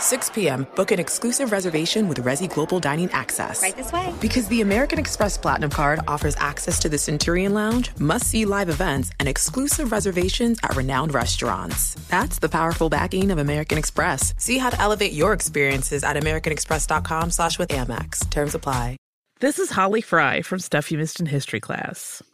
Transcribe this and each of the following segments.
6 p.m., book an exclusive reservation with Resy Global Dining Access. Right this way. Because the American Express Platinum Card offers access to the Centurion Lounge, must see live events, and exclusive reservations at renowned restaurants. That's the powerful backing of American Express. See how to elevate your experiences at AmericanExpress.com slash with Amex. Terms apply. This is Holly Fry from Stuff You Missed in History class.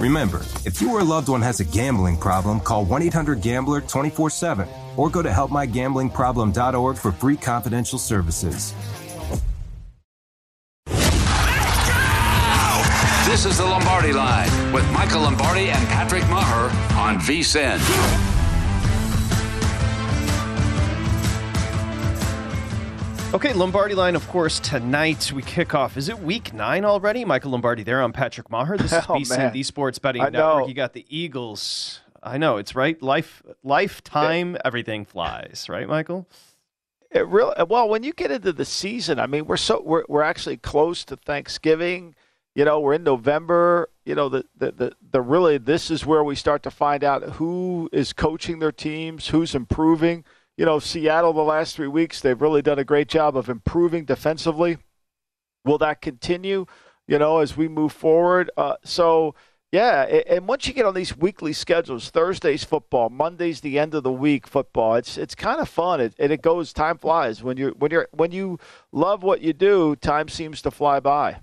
Remember, if you or a loved one has a gambling problem, call 1 800 Gambler 24 7 or go to helpmygamblingproblem.org for free confidential services. This is the Lombardi Line with Michael Lombardi and Patrick Meagher on VSIN. Okay, Lombardi line, of course, tonight we kick off. Is it week nine already? Michael Lombardi there. I'm Patrick Meagher. This is Oh, VSIN, the Sports Betting I Network. know. You got the Eagles. I know, it's right. Life, lifetime, everything flies, right, Michael? It really well when you get into the season. I mean, we're so we're we're actually close to Thanksgiving. You know, we're in November. You know, the the the, the really this is where we start to find out who is coaching their teams, who's improving. You know, Seattle the last three weeks they've really done a great job of improving defensively. Will that continue? You know, as we move forward. Uh, so. Yeah, and once you get on these weekly schedules, Thursday's football, Monday's the end of the week football. It's it's kind of fun, it, and it goes. Time flies when you when you're when you love what you do. Time seems to fly by.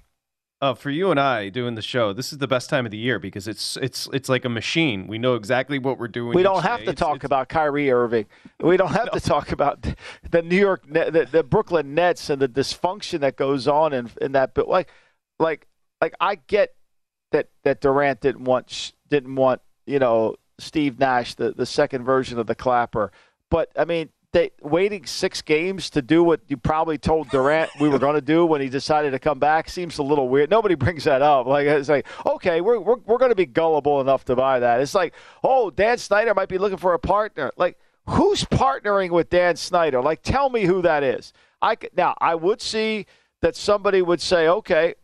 Uh, for you and I doing the show, this is the best time of the year because it's it's it's like a machine. We know exactly what we're doing. We don't have day. to It's- talk it's- about Kyrie Irving. We don't have to talk about the New York, the, the Brooklyn Nets, and the dysfunction that goes on in in that. But like, like, like I get that that Durant didn't want didn't want you know Steve Nash, the the second version of the clapper. But I mean, they waiting six games to do what you probably told Durant we were going to do when he decided to come back seems a little weird. Nobody brings that up. Like it's like, okay, we're we're, we're going to be gullible enough to buy that. It's like, oh, Dan Snyder might be looking for a partner. Like, who's partnering with Dan Snyder? Like, tell me who that is. I could, now I would see that somebody would say, okay,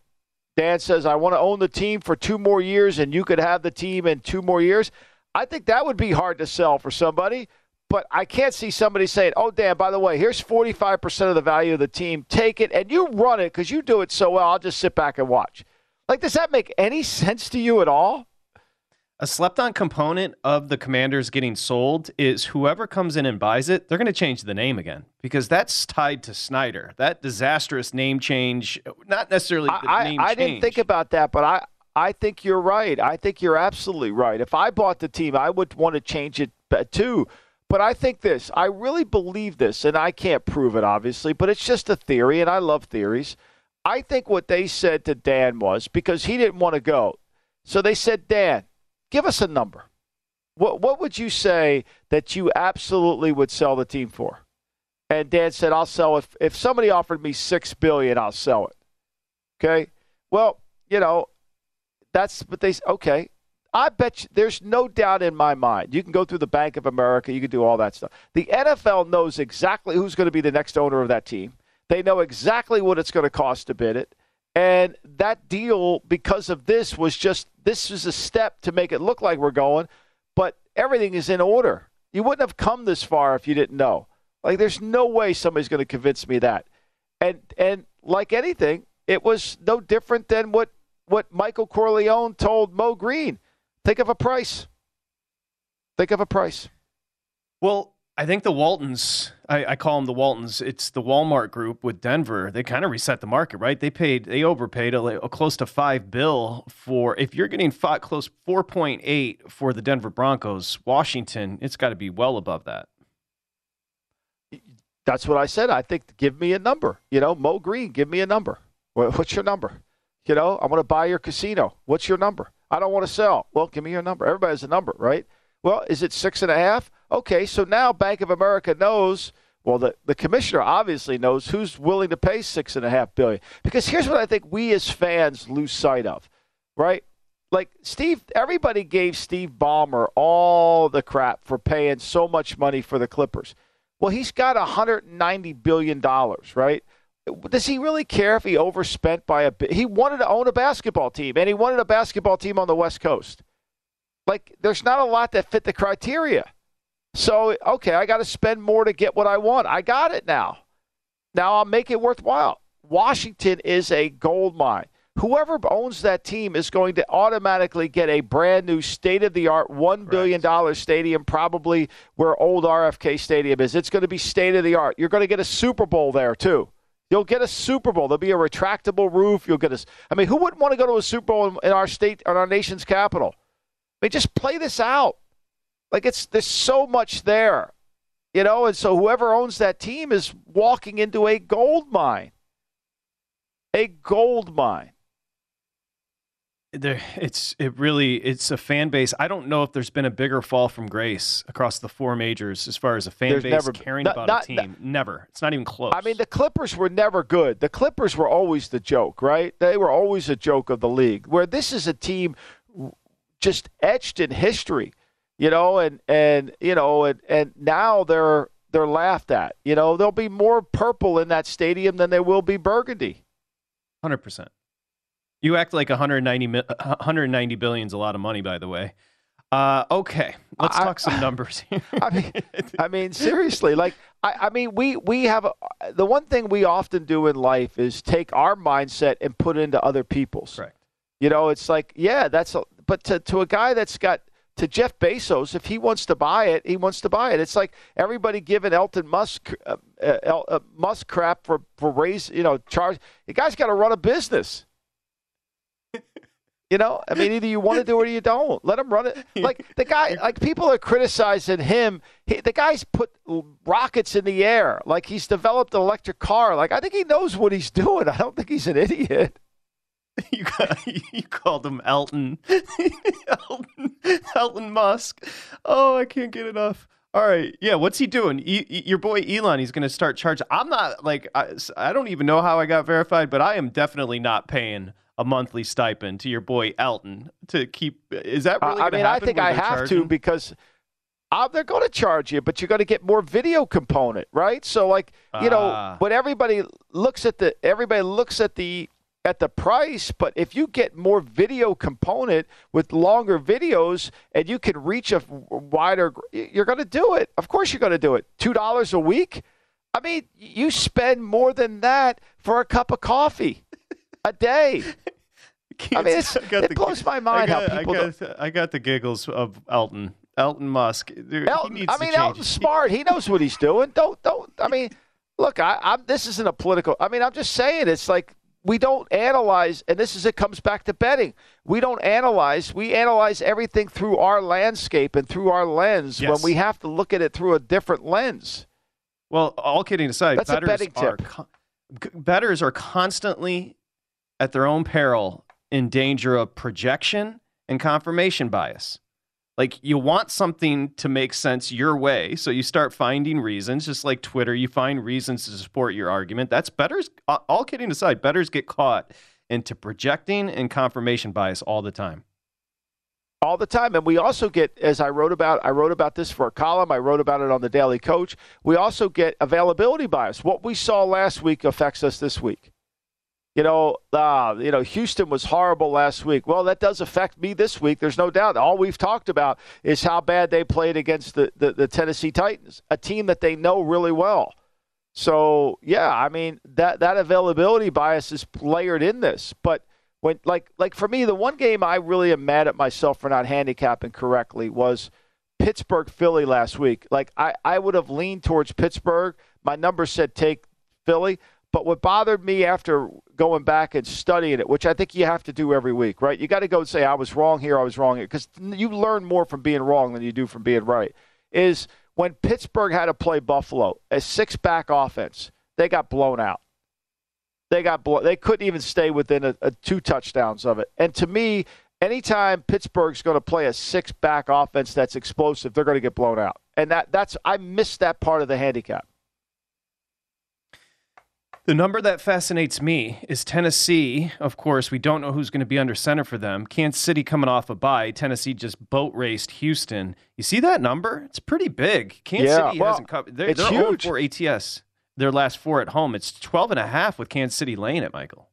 Dan says, I want to own the team for two more years, and you could have the team in two more years. I think that would be hard to sell for somebody. But I can't see somebody saying, oh, Dan, by the way, here's 45% of the value of the team. Take it, and you run it because you do it so well. I'll just sit back and watch. Like, does that make any sense to you at all? A slept on component of the commanders getting sold is whoever comes in and buys it, they're going to change the name again because that's tied to Snyder. That disastrous name change, not necessarily the I, I change. didn't think about that, but I, I think you're right. I think you're absolutely right. If I bought the team, I would want to change it uh, too. But I think this. I really believe this, and I can't prove it, obviously, but it's just a theory, and I love theories. I think what they said to Dan was because he didn't want to go. So they said, Dan, give us a number. What, what would you say that you absolutely would sell the team for? And Dan said, I'll sell it. If somebody offered me 6 billion, I'll sell it. Okay. Well, you know, that's what they okay. I bet you, there's no doubt in my mind. You can go through the Bank of America, you can do all that stuff. The NFL knows exactly who's going to be the next owner of that team. They know exactly what it's going to cost to bid it. And that deal, because of this, was just this was a step to make it look like we're going, but everything is in order. You wouldn't have come this far if you didn't know. Like, there's no way somebody's going to convince me that. And and like anything, it was no different than what what Michael Corleone told Moe Greene. Think of a price. Think of a price. Well, I think the Waltons, I, I, call them the Waltons. It's the Walmart group with Denver. They kind of reset the market, right? They paid, they overpaid a, a close to five bill for if you're getting five, close four point eight for the Denver Broncos. Washington, it's got to be well above that. That's what I said. I think give me a number. You know, Moe Greene, give me a number. What's your number? You know, I want to buy your casino. What's your number? I don't want to sell. Well, give me your number. Everybody has a number, right? Well, is it six and a half? Okay, so now Bank of America knows. Well, the, the commissioner obviously knows who's willing to pay six and a half billion. Because here's what I think we as fans lose sight of, right? Like Steve, everybody gave Steve Ballmer all the crap for paying so much money for the Clippers. Well, he's got 190 billion dollars, right? Does he really care if he overspent by a bit? He wanted to own a basketball team, and he wanted a basketball team on the West Coast. Like, there's not a lot that fit the criteria. So, okay, I got to spend more to get what I want. I got it now. Now I'll make it worthwhile. Washington is a gold mine. Whoever owns that team is going to automatically get a brand new state of the art $1 billion stadium, probably where old RFK Stadium is. It's going to be state of the art. You're going to get a Super Bowl there, too. You'll get a Super Bowl. There'll be a retractable roof. You'll get a. I mean, who wouldn't want to go to a Super Bowl in our state, in our nation's capital? I mean, just play this out. Like it's there's so much there, you know, and so whoever owns that team is walking into a gold mine. A gold mine. There, it's it really it's a fan base. I don't know if there's been a bigger fall from grace across the four majors as far as a fan there's base never, caring not, about not, a team. Not, never. It's not even close. I mean, the Clippers were never good. The Clippers were always the joke, right? They were always a joke of the league. Where this is a team just etched in history you know, and and you know, and and now they're they're laughed at. You know, there'll be more purple in that stadium than there will be burgundy. Hundred percent. You act like 190 190 billion is a lot of money, by the way. Uh, okay, let's I, talk some numbers here. I mean, I mean, seriously, like, I, I mean, we we have a, the one thing we often do in life is take our mindset and put it into other people's. Correct. You know, it's like, yeah, that's a, but to to a guy that's got to Jeff Bezos, if he wants to buy it, he wants to buy it. It's like everybody giving Elton Musk uh, uh, uh, Musk crap for for raise, you know, charge. The guy's got to run a business. You know, I mean, either you want to do it or you don't. Let him run it. Like the guy, like people are criticizing him. He, the guy's put rockets in the air. Like he's developed an electric car. Like I think he knows what he's doing. I don't think he's an idiot. You got, you called him Elton. Elton, Elton Musk. Oh, I can't get enough. All right, yeah. What's he doing? E- e- your boy Elon. He's going to start charging. I'm not like I, I don't even know how I got verified, but I am definitely not paying a monthly stipend to your boy Elton to keep. Is that really? Uh, I mean, I think I have charging? to because. Uh, they're going to charge you, but you're going to get more video component, right? So, like, you know, but everybody looks at the everybody looks at the at the price, but if you get more video component with longer videos and you can reach a wider, you're going to do it. Of course, you're going to do it. Two dollars a week. I mean, you spend more than that for a cup of coffee a day. I mean, it the, blows my mind got, how people. I got, I got, the giggles of Elton, Elton Musk. Elton, I mean, Elton's smart. He knows what he's doing. Don't, don't. I mean, look, I, I'm. This isn't a political. I mean, I'm just saying. It's like we don't analyze, and this is it comes back to betting. We don't analyze. We analyze everything through our landscape and through our lens yes. when we have to look at it through a different lens. Well, all kidding aside, That's betters, a betting are, tip. betters are constantly at their own peril in danger of projection and confirmation bias. Like you want something to make sense your way, so you start finding reasons, just like Twitter, you find reasons to support your argument. That's betters. All kidding aside, betters get caught into projecting and confirmation bias all the time all the time and we also get as i wrote about i wrote about this for a column i wrote about it on the daily coach we also get availability bias what we saw last week affects us this week you know, uh, you know, Houston was horrible last week. Well, that does affect me this week. There's no doubt. All we've talked about is how bad they played against the, the, the Tennessee Titans, a team that they know really well. So yeah, I mean that that availability bias is layered in this. But when like like for me, the one game I really am mad at myself for not handicapping correctly was Pittsburgh Philly last week. Like I, I would have leaned towards Pittsburgh. My number said take Philly. But what bothered me after going back and studying it, which I think you have to do every week, right? You got to go and say, I was wrong here, I was wrong here, because you learn more from being wrong than you do from being right. Is when Pittsburgh had to play Buffalo, a six back offense, they got blown out. They got blown. They couldn't even stay within a, a two touchdowns of it. And to me, anytime Pittsburgh's going to play a six back offense that's explosive, they're going to get blown out. And that that's I missed that part of the handicap. The number that fascinates me is Tennessee. Of course, we don't know who's going to be under center for them. Kansas City coming off a bye. Tennessee just boat raced Houston. You see that number? It's pretty big. Kansas yeah, City well, hasn't covered. They're, it's they're oh huge. for ATS. Their last four at home. It's 12 and a half with Kansas City laying it, Michael.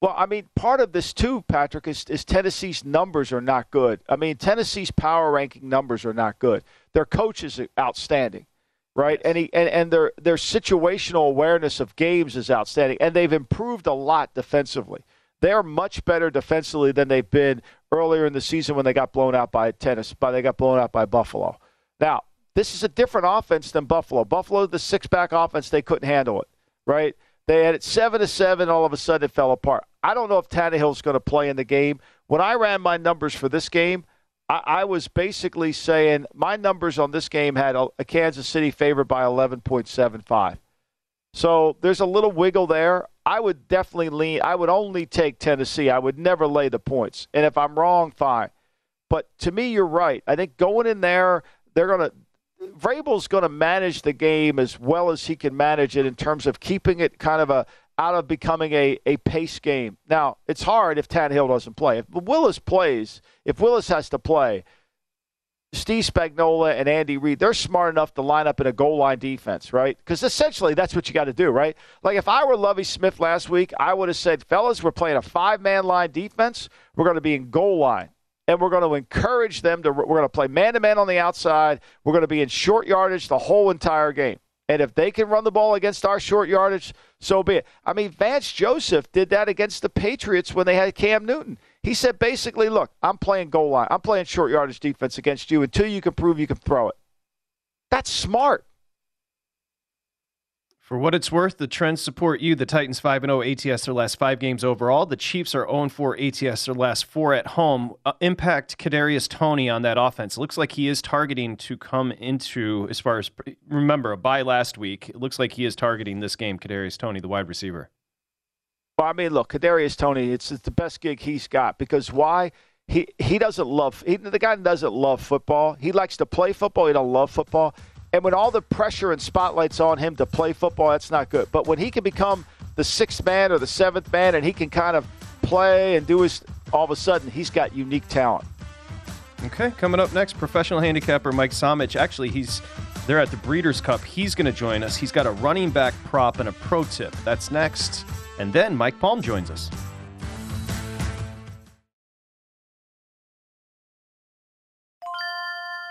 Well, I mean, part of this too, Patrick, is, is Tennessee's numbers are not good. I mean, Tennessee's power ranking numbers are not good. Their coach is outstanding right? And he and, and their their situational awareness of games is outstanding, and they've improved a lot defensively. They're much better defensively than they've been earlier in the season when they got blown out by tennis, by they got blown out by Buffalo. Now, this is a different offense than Buffalo. Buffalo, the six back offense, they couldn't handle it, right? They had it seven to seven, all of a sudden it fell apart. I don't know if Tannehill's going to play in the game. When I ran my numbers for this game, I, I was basically saying my numbers on this game had a, a Kansas City favored by 11.75. So there's a little wiggle there. I would definitely lean. I would only take Tennessee. I would never lay the points. And if I'm wrong, fine. But to me, you're right. I think going in there, they're going to. Vrabel's going to manage the game as well as he can manage it in terms of keeping it kind of a out of becoming a, a pace game. Now, it's hard if Tannehill doesn't play. If Willis plays, if Willis has to play, Steve Spagnuolo and Andy Reid, they're smart enough to line up in a goal line defense, right? Because essentially that's what you got to do, right? Like if I were Lovie Smith last week, I would have said, fellas, we're playing a five man line defense. We're going to be in goal line. And we're going to encourage them to, we're going to play man to man on the outside. We're going to be in short yardage the whole entire game. And if they can run the ball against our short yardage, so be it. I mean, Vance Joseph did that against the Patriots when they had Cam Newton. He said basically, look, I'm playing goal line. I'm playing short yardage defense against you until you can prove you can throw it. That's smart. For what it's worth, the trends support you. The Titans 5 0 ATS their last five games overall. The Chiefs are 0 4 ATS their last four at home. Uh, impact Kadarius Toney on that offense. Looks like he is targeting to come into, as far as, remember, a bye last week. It looks like he is targeting this game, Kadarius Toney, the wide receiver. Well, I mean, look, Kadarius Toney, it's, it's the best gig he's got because why? He, he doesn't love, he, the guy doesn't love football. He likes to play football. He don't love football. And when all the pressure and spotlight's on him to play football, that's not good. But when he can become the sixth man or the seventh man and he can kind of play and do his, all of a sudden, he's got unique talent. Okay, coming up next, professional handicapper Mike Somich. Actually, he's they're at the Breeders' Cup. He's going to join us. He's got a running back prop and a pro tip. That's next. And then Mike Palm joins us.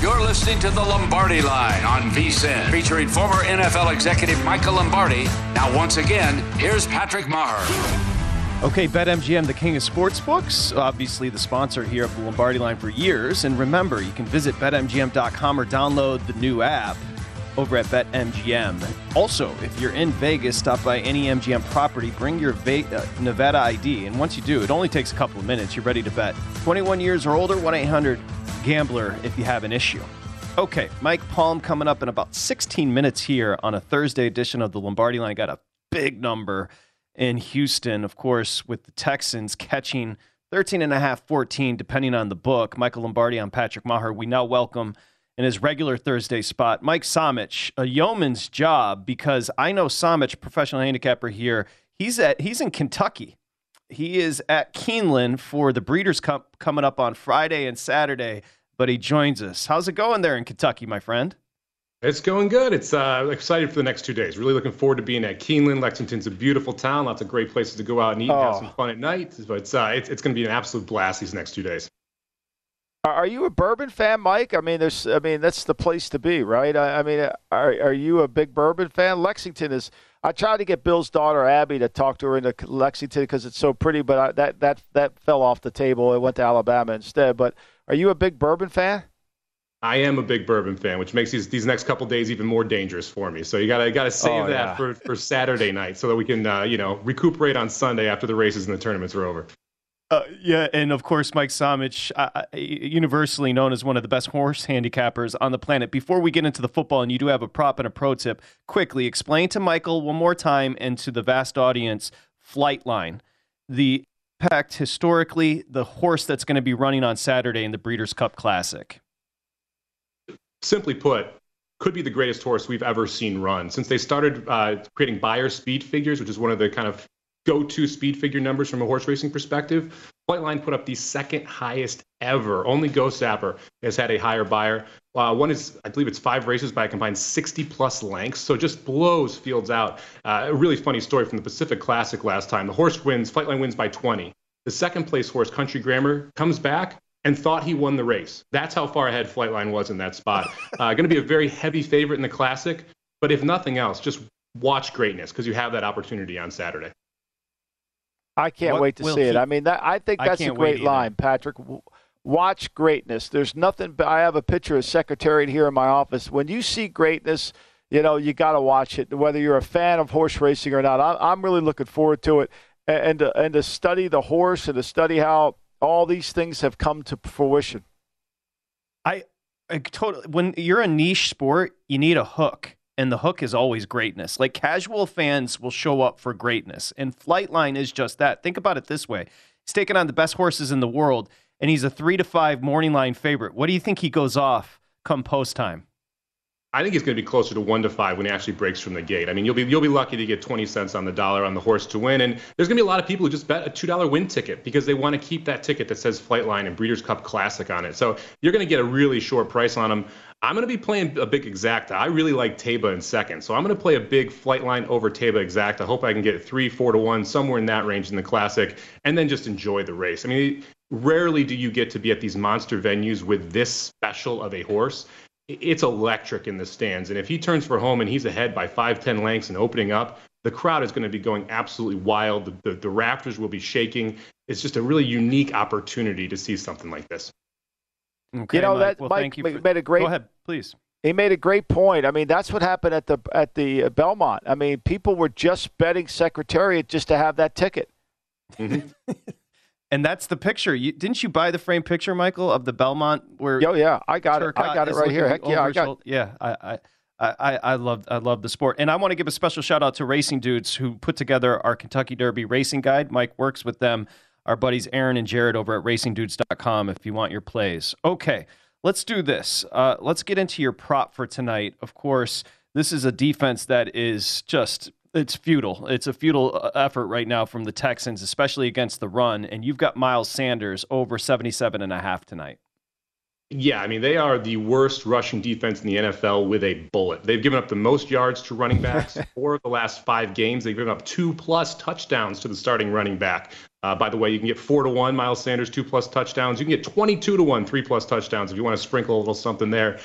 You're listening to the Lombardi Line on VSIN, featuring former NFL executive Michael Lombardi. Now, once again, here's Patrick Meagher. Okay, BetMGM, the king of sportsbooks, obviously the sponsor here of the Lombardi Line for years. And remember, you can visit BetMGM.com or download the new app over at BetMGM. Also, if you're in Vegas, stop by any MGM property, bring your Ve- uh, Nevada ID, and once you do, it only takes a couple of minutes. You're ready to bet. 21 years or older, 1 800 Gambler if you have an issue. Okay, Mike Palm coming up in about 16 minutes here on a Thursday edition of the Lombardi Line. Got a big number in Houston, of course, with the Texans catching 13 and a half, 14, depending on the book. Michael Lombardi on Patrick Meagher. We now welcome in his regular Thursday spot, Mike Somich, a yeoman's job because I know Somich, professional handicapper here. He's at he's in Kentucky. He is at Keeneland for the Breeders' Cup coming up on Friday and Saturday, but he joins us. How's it going there in Kentucky, my friend? It's going good. It's uh, excited for the next two days. Really looking forward to being at Keeneland. Lexington's a beautiful town. Lots of great places to go out and eat and have Oh. some fun at night. But it's, uh, it's, it's going to be an absolute blast these next two days. Are are you a bourbon fan, Mike? I mean, there's, I mean, that's the place to be, right? I, I mean, are are you a big bourbon fan? Lexington is. I tried to get Bill's daughter Abby to talk to her into Lexington because it's so pretty, but I, that that that fell off the table. It went to Alabama instead. But are you a big bourbon fan? I am a big bourbon fan, which makes these these next couple days even more dangerous for me. So you gotta gotta save Oh, that yeah. for, for Saturday night so that we can uh, you know recuperate on Sunday after the races and the tournaments are over. Uh, yeah, and of course, Mike Somich, uh, uh, universally known as one of the best horse handicappers on the planet. Before we get into the football, and you do have a prop and a pro tip, quickly explain to Michael one more time and to the vast audience Flightline, the impact historically, the horse that's going to be running on Saturday in the Breeders' Cup Classic. simply put, could be the greatest horse we've ever seen run. Since they started uh, creating Beyer speed figures, which is one of the kind of go-to speed figure numbers from a horse racing perspective, Flightline put up the second highest ever. Only Ghostzapper has had a higher Beyer. Uh, one is, I believe it's five races by a combined 60 plus lengths, so just blows fields out. Uh, a really funny story from the Pacific Classic last time. The horse wins, Flightline wins by 20. The second place horse, Country Grammar, comes back and thought he won the race. That's how far ahead Flightline was in that spot. Uh, going to be a very heavy favorite in the Classic, but if nothing else, just watch greatness because you have that opportunity on Saturday. I can't What wait to see it. I mean, that I think that's a great line, Patrick. Watch greatness. There's nothing. but I have a picture of Secretary here in my office. When you see greatness, you know you got to watch it. Whether you're a fan of horse racing or not, I, I'm really looking forward to it, and, and to, and to study the horse and to study how all these things have come to fruition. I, I totally. When you're a niche sport, you need a hook, and the hook is always greatness. Like casual fans will show up for greatness, and Flightline is just that. Think about it this way: he's taking on the best horses in the world, and he's a three to five morning line favorite. What do you think he goes off come post time? I think he's going to be closer to one to five when he actually breaks from the gate. I mean, you'll be you'll be lucky to get 20 cents on the dollar on the horse to win, and there's going to be a lot of people who just bet a two dollar win ticket because they want to keep that ticket that says Flightline and Breeders' Cup Classic on it. So you're going to get a really short price on them. I'm going to be playing a big exacta. I really like Taiba in second, so I'm going to play a big Flightline over Taiba exacta. I hope I can get three, four to one, somewhere in that range in the Classic, and then just enjoy the race. I mean, rarely do you get to be at these monster venues with this special of a horse it's electric in the stands. And if he turns for home and he's ahead by five, ten lengths and opening up, the crowd is going to be going absolutely wild. The, the, the rafters will be shaking. It's just a really unique opportunity to see something like this. Okay, you know Mike. that Well, Mike thank you ma- for- made a great. Go ahead, please. He made a great point. I mean, that's what happened at the at the uh, Belmont. I mean, people were just betting Secretariat just to have that ticket. And that's the picture. You, didn't you buy the frame picture, Michael, of the Belmont? Where oh yeah, I got it. I got it right here. Heck yeah, I got. Yeah, I, I I, I love I love the sport, and I want to give a special shout out to Racing Dudes who put together our Kentucky Derby racing guide. Mike works with them. Our buddies Aaron and Jared over at RacingDudes.com if you want your plays. Okay, let's do this. Uh, let's get into your prop for tonight. Of course, this is a defense that is just it's futile. It's a futile uh, effort right now from the Texans, especially against the run. And you've got Miles Sanders over 77 and a half tonight. Yeah, I mean, they are the worst rushing defense in the NFL with a bullet. They've given up the most yards to running backs for the last five games. They've given up two plus touchdowns to the starting running back. Uh, by the way, you can get four to one Miles Sanders, two plus touchdowns. You can get 22 to one, three plus touchdowns if you want to sprinkle a little something there.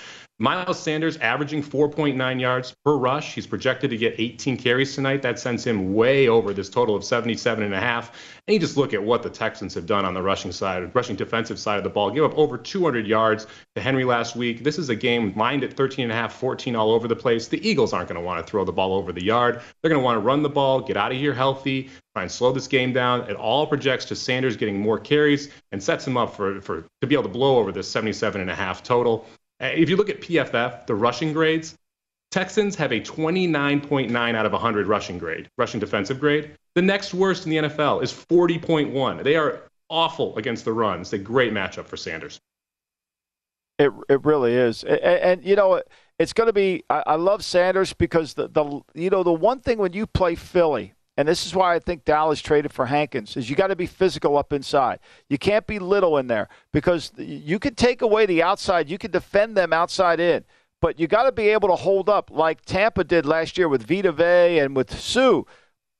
Miles Sanders averaging 4.9 yards per rush. He's projected to get 18 carries tonight. That sends him way over this total of 77 and a half. And you just look at what the Texans have done on the rushing side, rushing defensive side of the ball. Give up over 200 yards to Henry last week. This is a game mined at 13 and a half, 14 all over the place. The Eagles aren't going to want to throw the ball over the yard. They're going to want to run the ball, get out of here healthy, try and slow this game down. It all projects to Sanders getting more carries and sets him up for, for to be able to blow over this 77 and a half total. Uh, if you look at PFF, the rushing grades, Texans have a 29.9 out of 100 rushing grade, rushing defensive grade. The next worst in the NFL is 40.1. They are awful against the run. It's a great matchup for Sanders. It it really is, and, and you know it's going to be. I, I, love Sanders because the the you know the one thing when you play Philly, and this is why I think Dallas traded for Hankins, is you got to be physical up inside. You can't be little in there because you can take away the outside, you can defend them outside in, but you got to be able to hold up like Tampa did last year with Vita Vea and with Suh.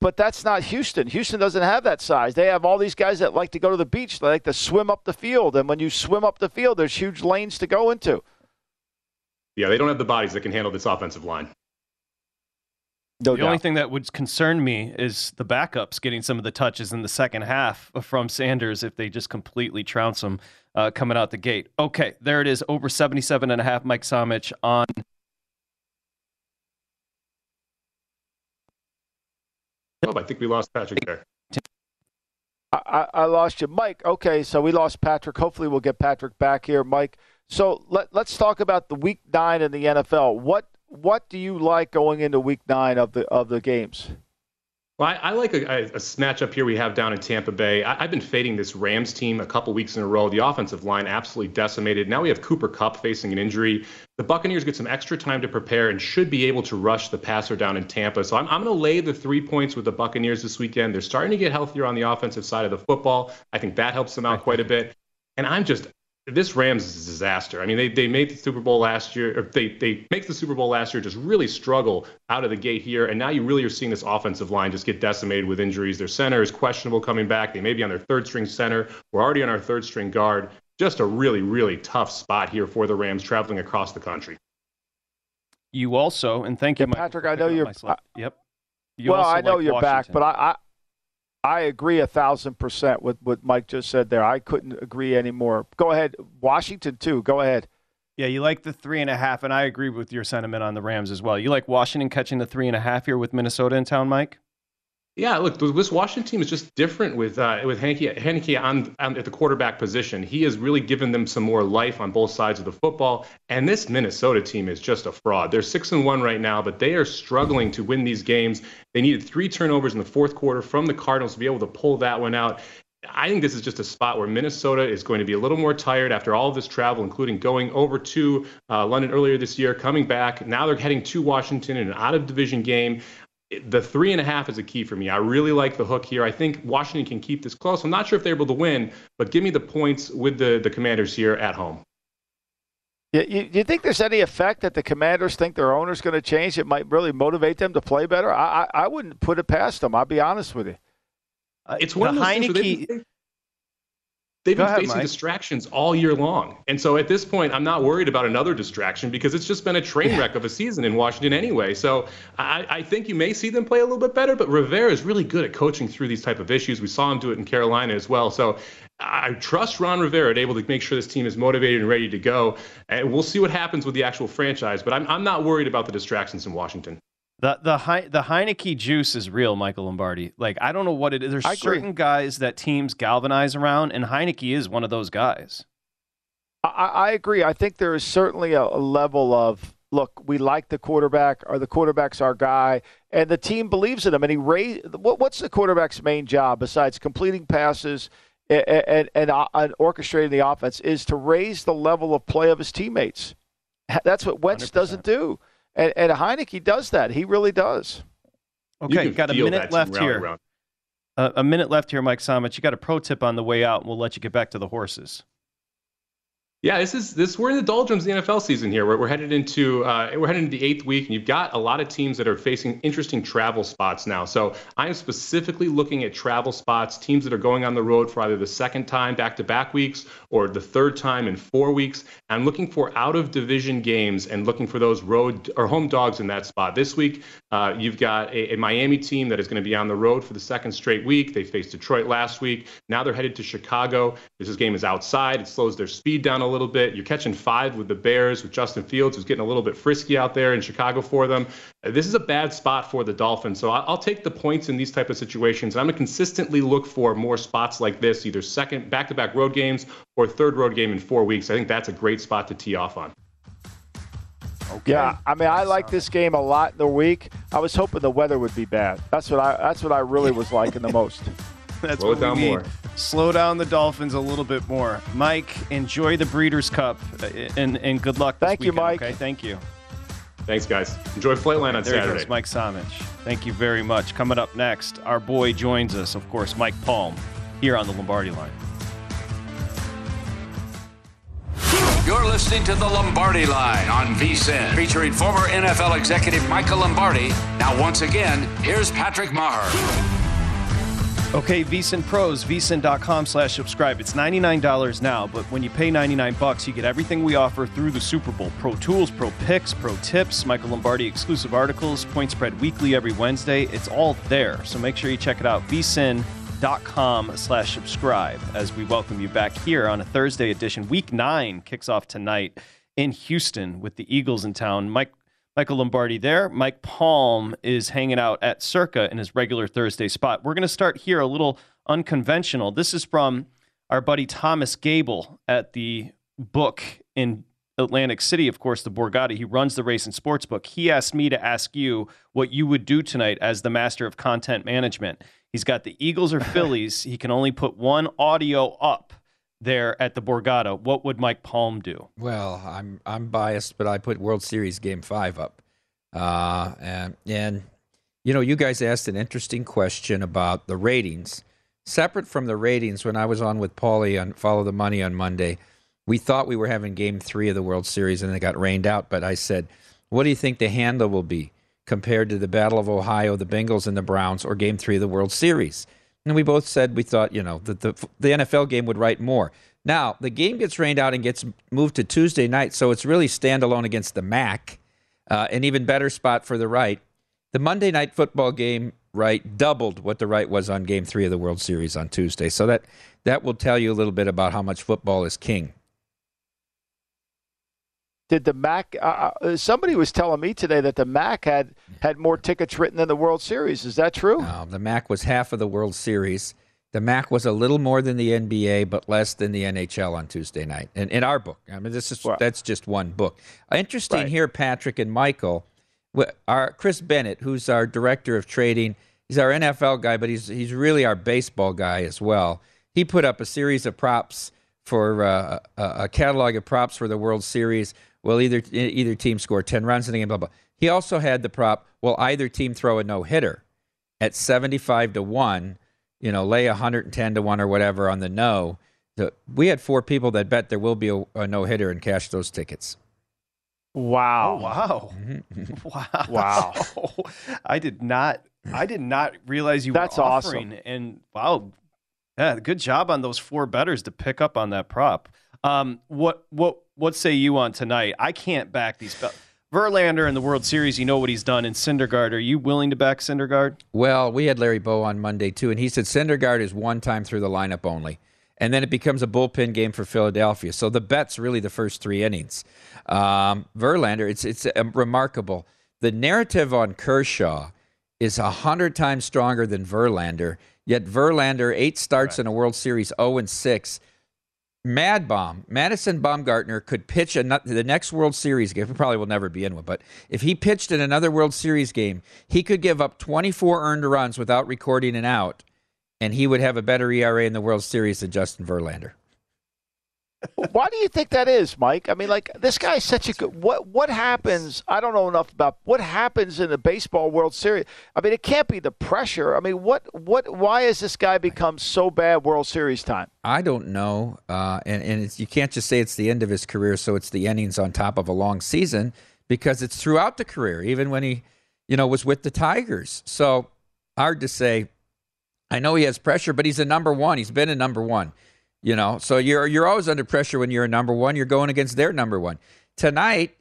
But that's not Houston. Houston doesn't have that size. They have all these guys that like to go to the beach. They like to swim up the field. And when you swim up the field, there's huge lanes to go into. Yeah, they don't have the bodies that can handle this offensive line. No the doubt. only thing that would concern me is the backups getting some of the touches in the second half from Sanders if they just completely trounce him uh, coming out the gate. Okay, there it is, over 77 and a half. Mike Somich on. Oh, I think we lost Patrick there. I, I lost you, Mike. Okay, so we lost Patrick. Hopefully, we'll get Patrick back here, Mike. So let, let's talk about the Week Nine in the NFL. What what do you like going into Week Nine of the of the games? Well, I, I like a, a, a matchup here we have down in Tampa Bay. I, have been fading this Rams team a couple weeks in a row. The offensive line absolutely decimated. Now we have Cooper Kupp facing an injury. The Buccaneers get some extra time to prepare and should be able to rush the passer down in Tampa. So I'm, I'm going to lay the three points with the Buccaneers this weekend. They're starting to get healthier on the offensive side of the football. I think that helps them out quite a bit. And I'm just this Rams is a disaster. I mean, they, they made the Super Bowl last year, or they they make the Super Bowl last year, just really struggle out of the gate here, and now you really are seeing this offensive line just get decimated with injuries. Their center is questionable coming back. They may be on their third string center. We're already on our third string guard. Just a really really tough spot here for the Rams traveling across the country. You also, and thank you, yeah, Patrick. I know you're. I, yep. You well, I know like you're Washington. back, but I, I agree a thousand percent with what Mike just said there. I couldn't agree anymore. Go ahead, Washington too. Go ahead. Yeah, you like the three and a half, and I agree with your sentiment on the Rams as well. You like Washington catching the three and a half here with Minnesota in town, Mike? Yeah, look, this Washington team is just different with uh, with Heinicke, Heinicke on, on, at the quarterback position. He has really given them some more life on both sides of the football. And this Minnesota team is just a fraud. They're six and one right now, but they are struggling to win these games. They needed three turnovers in the fourth quarter from the Cardinals to be able to pull that one out. I think this is just a spot where Minnesota is going to be a little more tired after all of this travel, including going over to uh, London earlier this year, coming back. Now they're heading to Washington in an out of division game the three and a half is a key for me. I really like the hook here. I think Washington can keep this close. I'm not sure if they're able to win, but give me the points with the, the Commanders here at home. Yeah, you, you think there's any effect that the Commanders think their owner's going to change? It might really motivate them to play better. I, I, I wouldn't put it past them. I'll be honest with you. Uh, it's one of those Heinicke, They've been ahead, facing Mike. distractions all year long. And so at this point, I'm not worried about another distraction because it's just been a train wreck of a season in Washington anyway. So I, I, think you may see them play a little bit better, but Rivera is really good at coaching through these type of issues. We saw him do it in Carolina as well. So I trust Ron Rivera to able to make sure this team is motivated and ready to go. And we'll see what happens with the actual franchise. But I'm, I'm not worried about the distractions in Washington. The the He- the Heinicke juice is real, Michael Lombardi. Like I don't know what it is. There's certain guys that teams galvanize around, and Heinicke is one of those guys. I, I agree. I think there is certainly a, a level of look. We like the quarterback, or the quarterback's our guy, and the team believes in him. And he raised. What, what's the quarterback's main job besides completing passes and, and, and, uh, and orchestrating the offense? Is to raise the level of play of his teammates. That's what Wentz 100%. doesn't do, and, and Heinicke does that. He really does. Okay, can got a minute left here. around. Uh, a minute left here, Mike Somich. You got a pro tip on the way out, and we'll let you get back to the horses. Yeah, this is this. We're in the doldrums of the NFL season here. We're, we're headed into uh, we're headed into the eighth week, and you've got a lot of teams that are facing interesting travel spots now. So I am specifically looking at travel spots, teams that are going on the road for either the second time back-to-back weeks or the third time in four weeks. I'm looking for out-of-division games and looking for those road or home dogs in that spot. This week, uh, you've got a, a Miami team that is going to be on the road for the second straight week. They faced Detroit last week. Now they're headed to Chicago. This game is outside. It slows their speed down a little bit. You're catching five with the Bears with Justin Fields, who's getting a little bit frisky out there in Chicago for them. This is a bad spot for the Dolphins, so I- I'll take the points in these type of situations. And I'm going to consistently look for more spots like this, either second back-to-back road games or third road game in four weeks. I think that's a great spot to tee off on. Okay. Yeah, I mean, I like this game a lot in the week. I was hoping the weather would be bad. That's what I. That's what I really was liking the most. That's Slow what it down we need. more. Slow down the Dolphins a little bit more. Mike, enjoy the Breeders' Cup, uh, and and good luck. This Thank you, Mike. Okay, thank you. Thanks, guys. Enjoy Flightline on There he Saturday. goes, Mike Somich. Thank you very much. Coming up next, our boy joins us, of course, Mike Palm, here on the Lombardi Line. You're listening to the Lombardi Line on VSIN, featuring former NFL executive Michael Lombardi. Now, once again, here's Patrick Meagher. Okay, VSIN Pros, VSIN.com slash subscribe. It's $99 now, but when you pay 99 bucks, you get everything we offer through the Super Bowl. Pro tools, pro picks, pro tips, Michael Lombardi exclusive articles, point spread weekly every Wednesday. It's all there, so make sure you check it out. VSIN.com slash subscribe as we welcome you back here on a Thursday edition. Week nine kicks off tonight in Houston with the Eagles in town. Mike Michael Lombardi there. Mike Palm is hanging out at Circa in his regular Thursday spot. We're going to start here a little unconventional. This is from our buddy Thomas Gable at the book in Atlantic City, of course, the Borgata. He runs the race and sports book. He asked me to ask you what you would do tonight as the master of content management. He's got the Eagles or Phillies. he can only put one audio up there at the Borgata. What would Mike Palm do? Well, I'm I'm biased, but I put World Series Game Five up, uh, and and you know, you guys asked an interesting question about the ratings. Separate from the ratings, when I was on with Paulie on Follow the Money on Monday, we thought we were having Game Three of the World Series, and it got rained out. But I said, "What do you think the handle will be compared to the Battle of Ohio, the Bengals and the Browns, or Game Three of the World Series?" And we both said we thought, you know, that the the NFL game would write more. Now the game gets rained out and gets moved to Tuesday night, so it's really standalone against the MAC, uh, an even better spot for the right. The Monday night football game right doubled what the right was on Game Three of the World Series on Tuesday, so that that will tell you a little bit about how much football is king. Did the MAC? Uh, uh, somebody was telling me today that the MAC had had more tickets written than the World Series. Is that true? Uh, the MAC was half of the World Series. The MAC was a little more than the NBA, but less than the NHL on Tuesday night. And in our book, I mean, this is Wow. that's just one book. Interesting Right. here, Patrick and Michael. Our Chris Bennett, who's our director of trading, he's our NFL guy, but he's he's really our baseball guy as well. He put up a series of props for uh, a, a catalog of props for the World Series. Well, either either team score ten runs in the game. Blah blah. He also had the prop. Will either team throw a no hitter at seventy five to one? You know, lay hundred and ten to one or whatever on the no. So we had four people that bet there will be a, a no hitter and cash those tickets. Wow. Oh, wow. Mm-hmm. Wow. Wow. I did not I did not realize you That's were awesome. and wow. Yeah, good job on those four betters to pick up on that prop. Um what what what say you on tonight? I can't back these be- Verlander in the World Series, you know what he's done in Syndergaard. Are you willing to back Syndergaard? Well, we had Larry Bow on Monday too, and he said Syndergaard is one time through the lineup only, and then it becomes a bullpen game for Philadelphia. So the bet's really the first three innings. Um, Verlander, it's it's um, remarkable. the narrative on Kershaw is a hundred times stronger than Verlander. Yet Verlander, eight starts right. in a World Series, 0 and 6. Mad Bomb, Madison Bumgarner could pitch the next World Series game. He probably will never be in one, but if he pitched in another World Series game, he could give up 24 earned runs without recording an out, and he would have a better ERA in the World Series than Justin Verlander. Why do you think that is, Mike? I mean, like this guy's such a good. What what happens? I don't know enough about what happens in the baseball World Series. I mean, it can't be the pressure. I mean, what what? Why has this guy become so bad World Series time? I don't know, uh, and and you can't just say it's the end of his career, so it's the innings on top of a long season because it's throughout the career, even when he, you know, was with the Tigers. So hard to say. I know he has pressure, but he's a number one. He's been a number one. You know, so you're you're always under pressure when you're a number one. You're going against their number one. Tonight,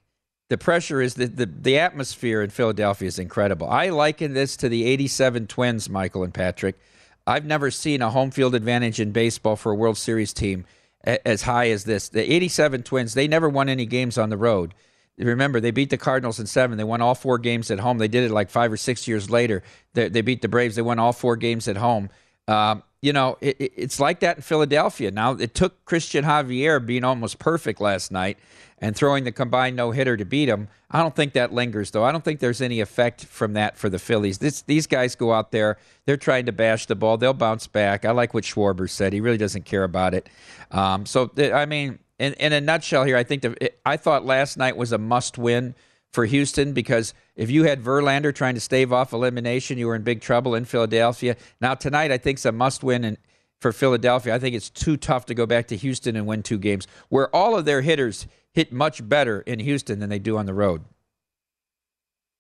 the pressure is the, the, the atmosphere in Philadelphia is incredible. I liken this to the 87 Twins, Michael and Patrick. I've never seen a home field advantage in baseball for a World Series team as high as this. The 87 Twins, they never won any games on the road. Remember, they beat the Cardinals in seven. They won all four games at home. They did it like five or six years later. They, they beat the Braves. They won all four games at home. Um, you know, it, it's like that in Philadelphia. Now, it took Christian Javier being almost perfect last night and throwing the combined no hitter to beat him. I don't think that lingers, though. I don't think there's any effect from that for the Phillies. This, these guys go out there, they're trying to bash the ball, they'll bounce back. I like what Schwarber said. He really doesn't care about it. Um, so, I mean, in, in a nutshell here, I think the, it, I thought last night was a must win for Houston because if you had Verlander trying to stave off elimination, you were in big trouble in Philadelphia. Now tonight, I think it's a must-win and for Philadelphia. I think it's too tough to go back to Houston and win two games where all of their hitters hit much better in Houston than they do on the road.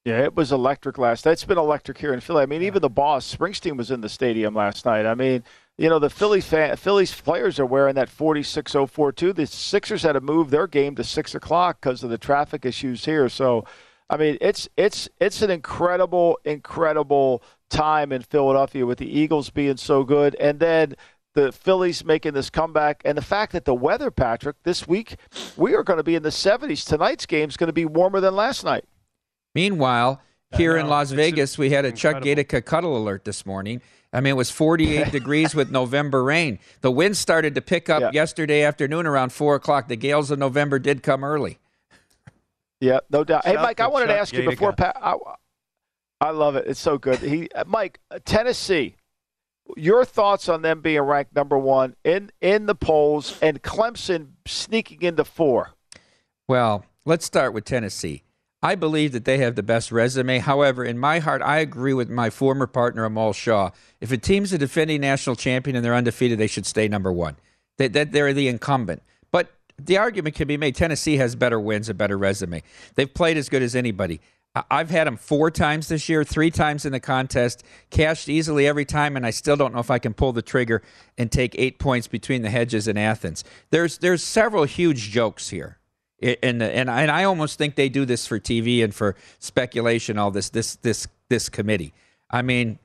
Yeah, it was electric last night. It's been electric here in Philly. I mean, even the boss, Springsteen, was in the stadium last night. I mean, you know, the Phillies fan, Phillies players are wearing that 46042. The Sixers had to move their game to 6 o'clock because of the traffic issues here. So, I mean, it's it's it's an incredible, incredible time in Philadelphia with the Eagles being so good, and then the Phillies making this comeback, and the fact that the weather, Patrick, this week we are going to be in the 70s. Tonight's game is going to be warmer than last night. Meanwhile, here in Las Vegas, we had a incredible. Chuck Gaidica cuddle alert this morning. I mean, it was 48 degrees with November rain. The wind started to pick up yeah. yesterday afternoon around 4 o'clock. The gales of November did come early. Yeah, no doubt. Shout hey, Mike, I wanted to ask you before. Pa- I, I love it. It's so good. He, uh, Mike, uh, Tennessee. Your thoughts on them being ranked number one in in the polls and Clemson sneaking into four? Well, let's start with Tennessee. I believe that they have the best resume. However, in my heart, I agree with my former partner Amal Shaw. If a team's a defending national champion and they're undefeated, they should stay number one. That, that they're the incumbent But the argument can be made Tennessee has better wins, a better resume. They've played as good as anybody. I've had them four times this year, three times in the contest, cashed easily every time, and I still don't know if I can pull the trigger and take eight points between the hedges in Athens. There's there's several huge jokes here, and and and I almost think they do this for TV and for speculation. All this this this this committee. I mean,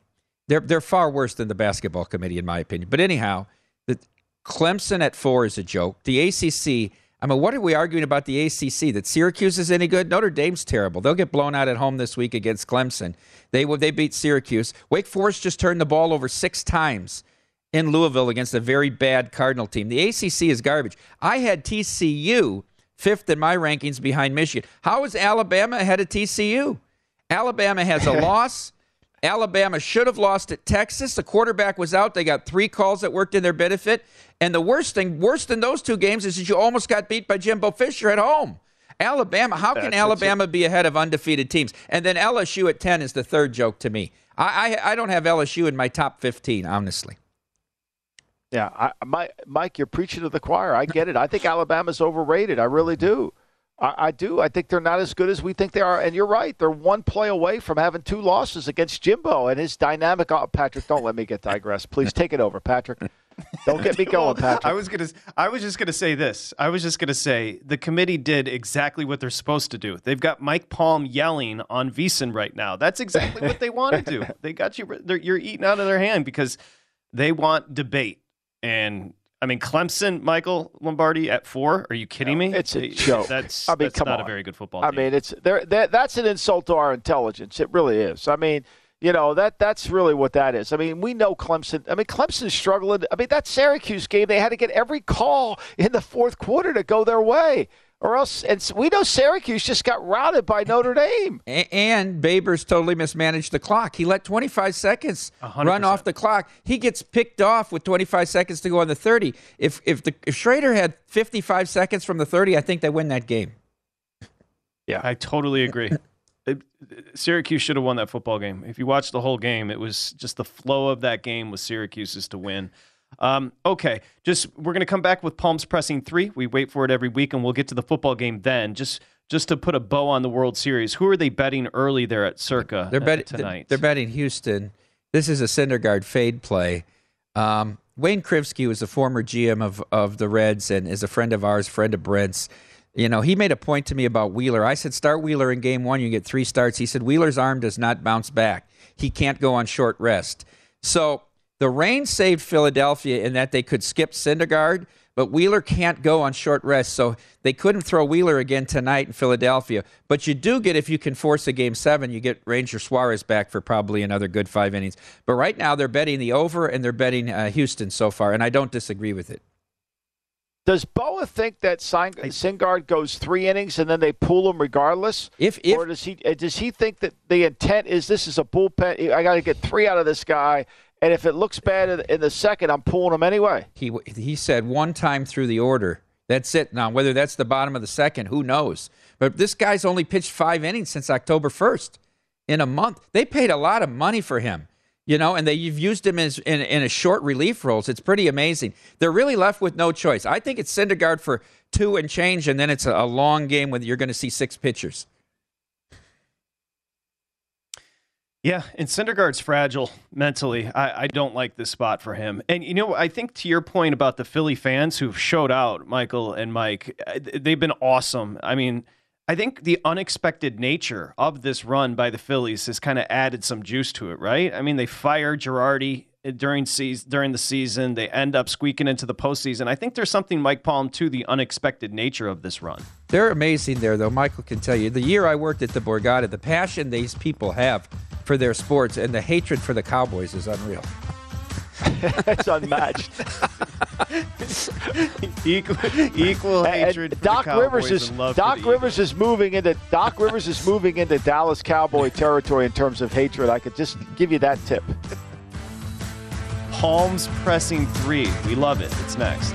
they're they're far worse than the basketball committee in my opinion. But anyhow, the Clemson at four is a joke. The ACC. I mean, what are we arguing about the ACC? That Syracuse is any good? Notre Dame's terrible. They'll get blown out at home this week against Clemson. They they beat Syracuse. Wake Forest just turned the ball over six times in Louisville against a very bad Cardinal team. The ACC is garbage. I had TCU fifth in my rankings behind Michigan. How is Alabama ahead of TCU? Alabama has a loss. Alabama should have lost at Texas. The quarterback was out. They got three calls that worked in their benefit. And the worst thing, worse than those two games, is that you almost got beat by Jimbo Fisher at home. Alabama, how can That's Alabama be ahead of undefeated teams? And then LSU at 10 is the third joke to me. I, I, I don't have LSU in my top 15, honestly. Yeah, I, my, Mike, you're preaching to the choir. I get it. I think Alabama's overrated. I really do. I, I, do. I think they're not as good as we think they are. And you're right. They're one play away from having two losses against Jimbo and his dynamic. Oh, Patrick, don't let me get digress. Please take it over, Patrick. Don't get me going, Patrick. I was gonna. I was just gonna say this. I was just gonna say the committee did exactly what they're supposed to do. They've got Mike Palm yelling on VSiN right now. That's exactly what they want to do. They got you. You're eating out of their hand because they want debate. And I mean, Clemson, Michael Lombardi at four. Are you kidding me? It's a joke. That's I mean, that's come not on. a very good football. I mean, it's there. That, that's an insult to our intelligence. It really is. I mean, you know that that's really what that is. I mean, we know Clemson. I mean, Clemson's struggling. I mean, that Syracuse game, they had to get every call in the fourth quarter to go their way, or else. And we know Syracuse just got routed by Notre Dame. A- And Babers totally mismanaged the clock. He let 25 seconds run off the clock. He gets picked off with 25 seconds to go on the 30. If if the if Shrader had 55 seconds from the 30, I think they win that game. Yeah, I totally agree. It- Syracuse should have won that football game. If you watch the whole game, it was just the flow of that game was Syracuse's to win. Um, okay, just we're going to come back with Palms pressing three. We wait for it every week, and we'll get to the football game then. Just just to put a bow on the World Series, who are they betting early there at Circa They're uh, betting tonight? They're betting Houston. This is a Syndergaard fade play. Um, Wayne Krivsky was a former GM of of the Reds and is a friend of ours, friend of Brent's. You know, he made a point to me about Wheeler. I said, start Wheeler in game one, you get three starts. He said, Wheeler's arm does not bounce back. He can't go on short rest. So the rain saved Philadelphia in that they could skip Syndergaard, but Wheeler can't go on short rest. So they couldn't throw Wheeler again tonight in Philadelphia. But you do get, if you can force a game seven, you get Ranger Suarez back for probably another good five innings. But right now, they're betting the over and they're betting uh, Houston so far, and I don't disagree with it. Does Boa think that Sing- Singard goes three innings and then they pull him regardless? If, if or does he uh, does he think that the intent is this is a bullpen? I got to get three out of this guy, and if it looks bad in- the second, I'm pulling him anyway. He he said one time through the order. That's it. Now whether that's the bottom of the second, who knows? But this guy's only pitched five innings since October first. In a month, they paid a lot of money for him. You know, and they you've used him as in, in a short relief roles. It's pretty amazing. They're really left with no choice. I think it's Syndergaard for two and change, and then it's a, a long game when you're going to see six pitchers. Yeah, and Syndergaard's fragile mentally. I, I don't like this spot for him. And you know, I think to your point about the Philly fans who've showed out, Michael and Mike, uh, they've been awesome. I mean, I think the unexpected nature of this run by the Phillies has kind of added some juice to it, right? I mean, they fired Girardi during season during the season. They end up squeaking into the postseason. I think there's something, Mike Palm, to the unexpected nature of this run. They're amazing there, though. Michael can tell you. The year I worked at the Borgata, the passion these people have for their sports and the hatred for the Cowboys is unreal. it's unmatched. equal, equal And hatred. for the Doc Rivers is and love Doc the Rivers is moving into Doc Rivers is moving into Dallas Cowboy territory in terms of hatred. I could just give you that tip. Palms pressing three. We love it. It's next.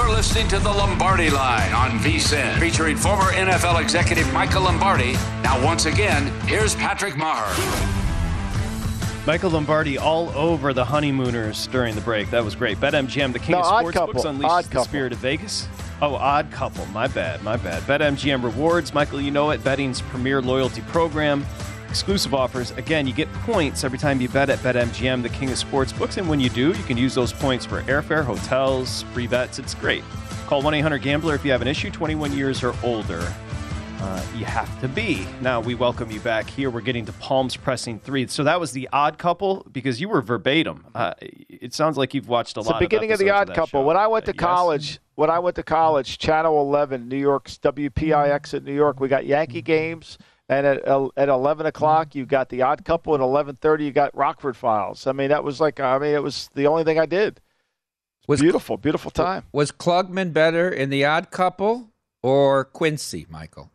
You're listening to the Lombardi Line on VSIN, featuring former NFL executive Michael Lombardi. Now, once again, here's Patrick Meagher. Michael Lombardi all over the honeymooners during the break. That was great. BetMGM, the king No, of odd sportsbooks, couple. unleashes Odd the couple. spirit of Vegas. Oh, odd couple. My bad. My bad. BetMGM rewards. Michael, you know it. Betting's premier loyalty program. Exclusive offers. Again, you get points every time you bet at BetMGM, the king of sportsbooks. And when you do, you can use those points for airfare, hotels, free bets. It's great. Call 1 800 Gambler if you have an issue, 21 years or older. Uh, you have to be. Now we welcome you back here. We're getting to Palms pressing three. So that was the odd couple because you were verbatim. Uh, it sounds like you've watched a It's lot. the beginning of the Odd that Couple. show. When I went to Uh, yes. college, when I went to college, Channel 11, New York's WPIX in New York, we got Yankee games, and at at 11 o'clock you got the Odd Couple, and 11:30 you got Rockford Files. I mean, that was like, I mean, it was the only thing I did. Was beautiful, beautiful time. Was Klugman better in The Odd Couple or Quincy, Michael?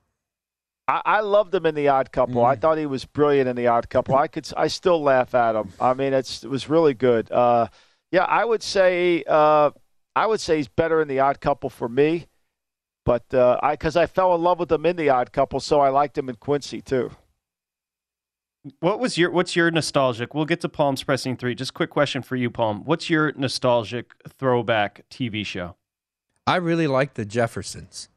I, I loved him in the Odd Couple. I thought he was brilliant in the Odd Couple. I could, I still laugh at him. I mean, it's it was really good. Uh, yeah, I would say, uh, I would say he's better in the Odd Couple for me, but uh, I because I fell in love with them in the Odd Couple, so I liked them in Quincy too. What was your What's your nostalgic? We'll get to Palms pressing three. Just quick question for you, Palm. What's your nostalgic throwback TV show? I really liked the Jeffersons.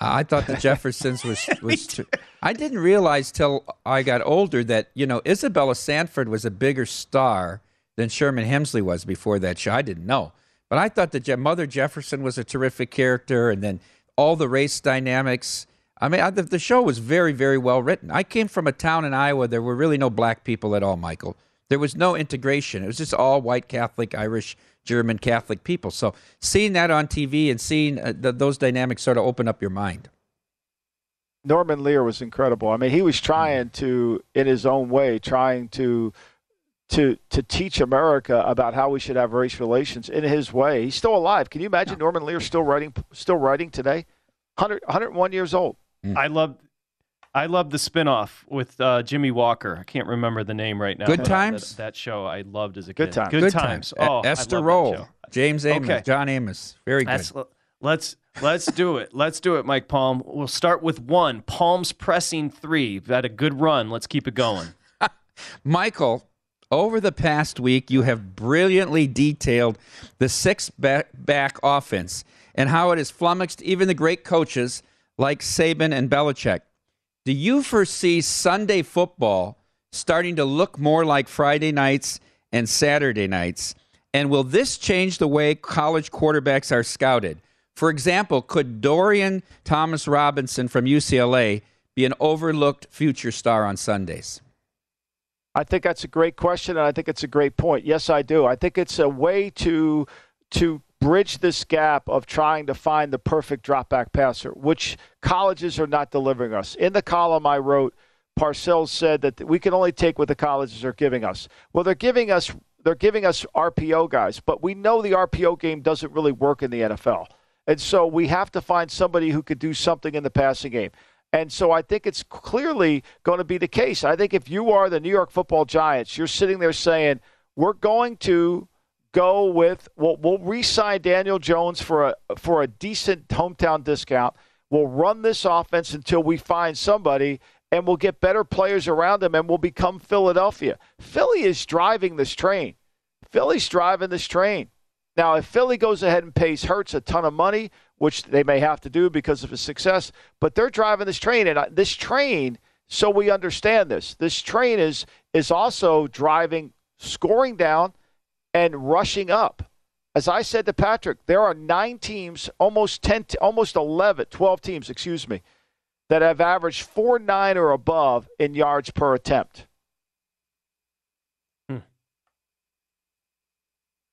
I thought the Jeffersons was was. tr- I didn't realize till I got older that you know Isabella Sanford was a bigger star than Sherman Hemsley was before that show. I didn't know, but I thought that Je- Mother Jefferson was a terrific character, and then all the race dynamics. I mean, I, the, the show was very, very well written. I came from a town in Iowa. There were really no black people at all, Michael. There was no integration. It was just all white Catholic, Irish, German Catholic people. So seeing that on TV and seeing uh, th- those dynamics sort of open up your mind. Norman Lear was incredible. I mean, he was trying to, in his own way, trying to to to teach America about how we should have race relations in his way. He's still alive. Can you imagine Norman Lear still writing still writing today? 100, 101 years old. I love. I love the spinoff with uh, Jimmie Walker. I can't remember the name right now. Good Times? That, that show I loved as a Good kid. Times. Good, Good times. times. Oh, E- I Esther love Rolle. James Amos, Okay. John Amos. Very good. That's, let's let's do it. Let's do it, Mike Palm. We'll start with one. Palms pressing three. We've had a good run. Let's keep it going. Michael, over the past week, you have brilliantly detailed the six back, back offense and how it has flummoxed even the great coaches like Saban and Belichick. Do you foresee Sunday football starting to look more like Friday nights and Saturday nights? And will this change the way college quarterbacks are scouted? For example, could Dorian Thompson-Robinson from UCLA be an overlooked future star on Sundays? I think that's a great question, and I think it's a great point. Yes, I do. I think it's a way to to bridge this gap of trying to find the perfect drop back passer, which colleges are not delivering us. In the column I wrote, Parcells said that we can only take what the colleges are giving us. Well, they're giving us they're giving us RPO guys, but we know the RPO game doesn't really work in the NFL. And so we have to find somebody who could do something in the passing game. And so I think it's clearly going to be the case. I think if you are the New York football Giants, you're sitting there saying, we're going to go with, we'll, we'll re sign Daniel Jones for a, for a decent hometown discount. We'll run this offense until we find somebody, and we'll get better players around him, and we'll become Philadelphia. Philly is driving this train. Philly's driving this train. Now, if Philly goes ahead and pays Hurts a ton of money, which they may have to do because of his success, but they're driving this train, and this train. So we understand this. This train is is also driving, scoring down, and rushing up. As I said to Patrick, there are nine teams, almost ten, almost 11, 12 teams, excuse me, that have averaged four nine or above in yards per attempt. Hmm.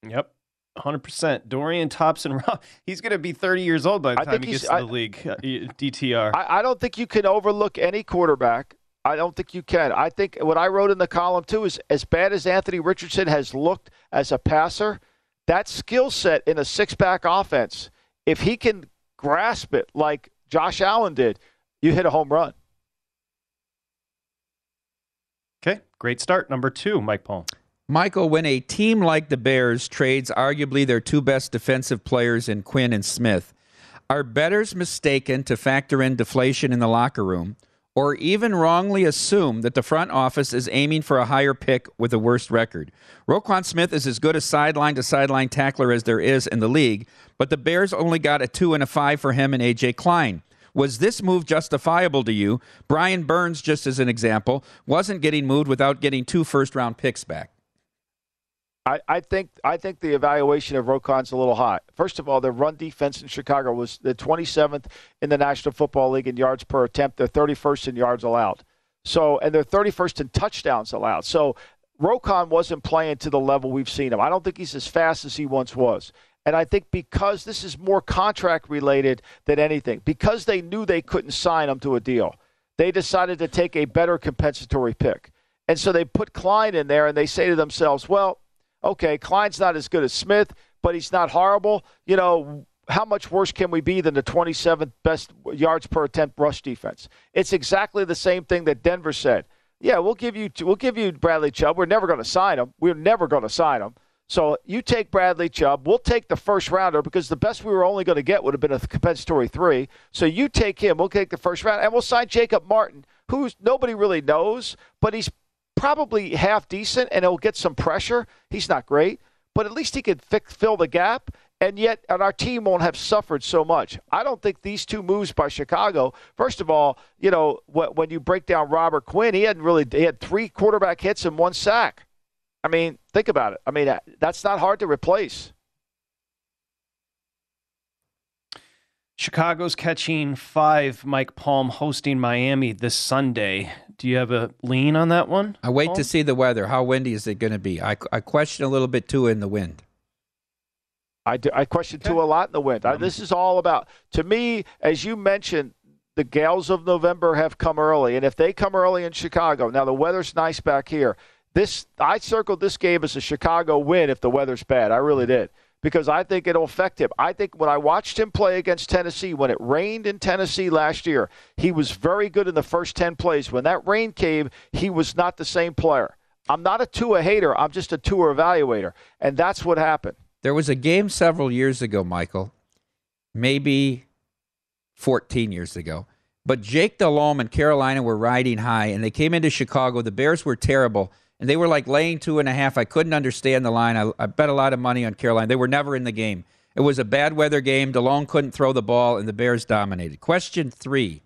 Yep. 100%. Dorian Thompson, he's going to be 30 years old by the I time he gets to I- the league. uh, DTR. I, I don't think you can overlook any quarterback. I don't think you can. I think what I wrote in the column too is as bad as Anthony Richardson has looked as a passer, that skill set in a six pack offense, if he can grasp it like Josh Allen did, you hit a home run. okay. Great start. Number two, Mike Palm. Michael, when a team like the Bears trades arguably their two best defensive players in Quinn and Smith, are bettors mistaken to factor in deflation in the locker room or even wrongly assume that the front office is aiming for a higher pick with a worst record? Roquan Smith is as good a sideline to sideline tackler as there is in the league, but the Bears only got a two and a five for him and A.J. Klein. Was this move justifiable to you? Brian Burns, just as an example, wasn't getting moved without getting two first round picks back. I, I think I think the evaluation of Roquan's a little high. First of all, the run defense in Chicago was the 27th in the National Football League in yards per attempt. They're 31st in yards allowed. So and they're 31st in touchdowns allowed. So Roquan wasn't playing to the level we've seen him. I don't think he's as fast as he once was. And I think because this is more contract related than anything, because they knew they couldn't sign him to a deal, they decided to take a better compensatory pick. And so they put Klein in there and they say to themselves, well, okay, Klein's not as good as Smith, but he's not horrible. You know, how much worse can we be than the 27th best yards per attempt rush defense? It's exactly the same thing that Denver said. Yeah, we'll give you we'll give you Bradley Chubb. We're never going to sign him. We're never going to sign him. So you take Bradley Chubb. We'll take the first rounder because the best we were only going to get would have been a compensatory three. So you take him. We'll take the first round, and we'll sign Jacob Martin, who's nobody really knows, but he's probably half decent and he'll get some pressure. He's not great, but at least he could fi- fill the gap. And yet, and our team won't have suffered so much. I don't think these two moves by Chicago. First of all, you know when you break down Robert Quinn, he hadn't really he had three quarterback hits and one sack. I mean, think about it. I mean, that's not hard to replace. Chicago's catching five. Mike Palm hosting Miami this Sunday. Do you have a lean on that one? I wait Palm? to see the weather. How windy is it going to be? I, I question a little bit too in the wind. I, do, I question too a lot in the wind. I, um, this is all about, to me, as you mentioned, the gales of November have come early, and if they come early in Chicago, now the weather's nice back here. This I circled this game as a Chicago win if the weather's bad. I really did because I think it'll affect him. I think when I watched him play against Tennessee, when it rained in Tennessee last year, he was very good in the first 10 plays. When that rain came, he was not the same player. I'm not a Tua hater, I'm just a Tua evaluator. And that's what happened. There was a game several years ago, Michael, maybe 14 years ago. But Jake Delhomme and Carolina were riding high, and they came into Chicago. The Bears were terrible, and they were like laying two and a half. I couldn't understand the line. I, I bet a lot of money on Carolina. They were never in the game. It was a bad weather game. Delhomme couldn't throw the ball, and the Bears dominated. Question three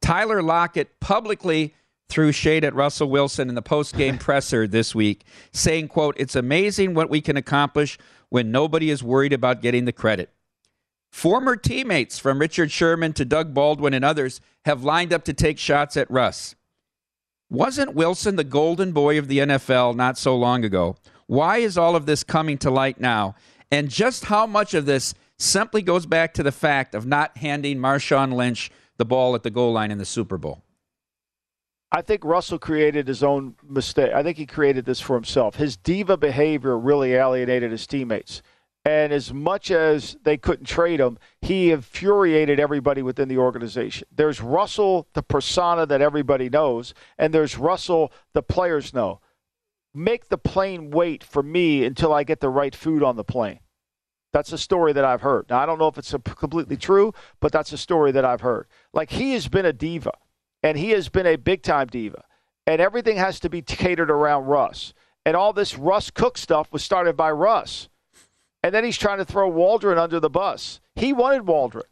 Tyler Lockett publicly threw shade at Russell Wilson in the post-game presser this week, saying, quote, It's amazing what we can accomplish when nobody is worried about getting the credit. Former teammates from Richard Sherman to Doug Baldwin and others have lined up to take shots at Russ. Wasn't Wilson the golden boy of the NFL not so long ago? Why is all of this coming to light now? And just how much of this simply goes back to the fact of not handing Marshawn Lynch the ball at the goal line in the Super Bowl? I think Russell created his own mistake. I think he created this for himself. His diva behavior really alienated his teammates. And as much as they couldn't trade him, he infuriated everybody within the organization. There's Russell, the persona that everybody knows, and there's Russell, the players know. Make the plane wait for me until I get the right food on the plane. That's a story that I've heard. Now, I don't know if it's completely true, but that's a story that I've heard. Like, he has been a diva, and he has been a big time diva, and everything has to be catered around Russ. And all this Russ Cook stuff was started by Russ. And then he's trying to throw Waldron under the bus. He wanted Waldron.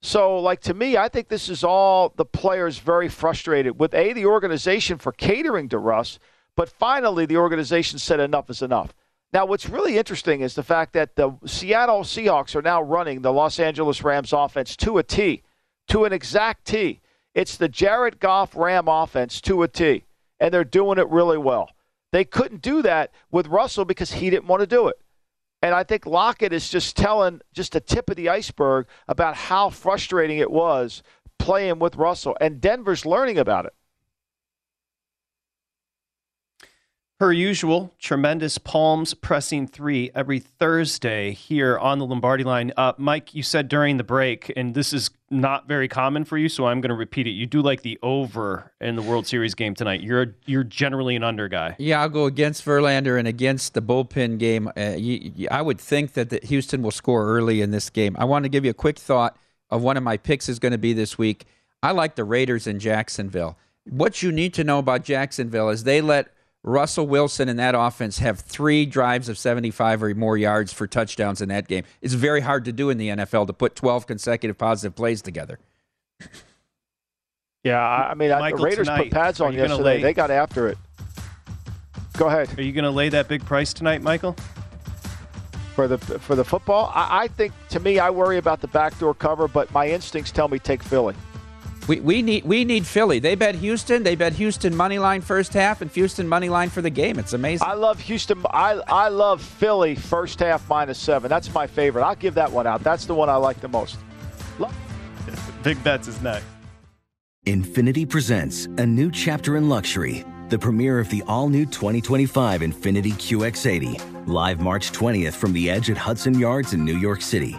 So, like, to me, I think this is all the players very frustrated with A, the organization for catering to Russ, but finally the organization said enough is enough. Now, what's really interesting is the fact that the Seattle Seahawks are now running the Los Angeles Rams offense to a T, to an exact T. It's the Jared Goff Ram offense to a T, and they're doing it really well. They couldn't do that with Russell because he didn't want to do it. And I think Lockett is just telling just the tip of the iceberg about how frustrating it was playing with Russell. And Denver's learning about it. Per usual, tremendous palms pressing three every Thursday here on the Lombardi line. Uh, Mike, you said during the break, and this is not very common for you, so I'm going to repeat it. You do like the over in the World Series game tonight. You're you're generally an under guy. Yeah, I'll go against Verlander and against the bullpen game. Uh, you, you, I would think that the Houston will score early in this game. I want to give you a quick thought of one of my picks is going to be this week. I like the Raiders in Jacksonville. What you need to know about Jacksonville is they let Russell Wilson and that offense have three drives of 75 or more yards for touchdowns in that game. It's very hard to do in the NFL to put 12 consecutive positive plays together. Yeah, I mean, Michael, the Raiders tonight, put pads on yesterday. Lay, they got after it. Go ahead. Are you going to lay that big price tonight, Michael? For the for the football, I, I think to me, I worry about the backdoor cover, but my instincts tell me take Philly. We, we need we need Philly. They bet Houston. They bet Houston money line first half and Houston money line for the game. It's amazing. I love Houston. I I love Philly first half minus seven. That's my favorite. I'll give that one out. That's the one I like the most. Love. Big bets is next. Infiniti presents a new chapter in luxury. The premiere of the all-new 2025 Infiniti QX80, live March 20th from the Edge at Hudson Yards in New York City,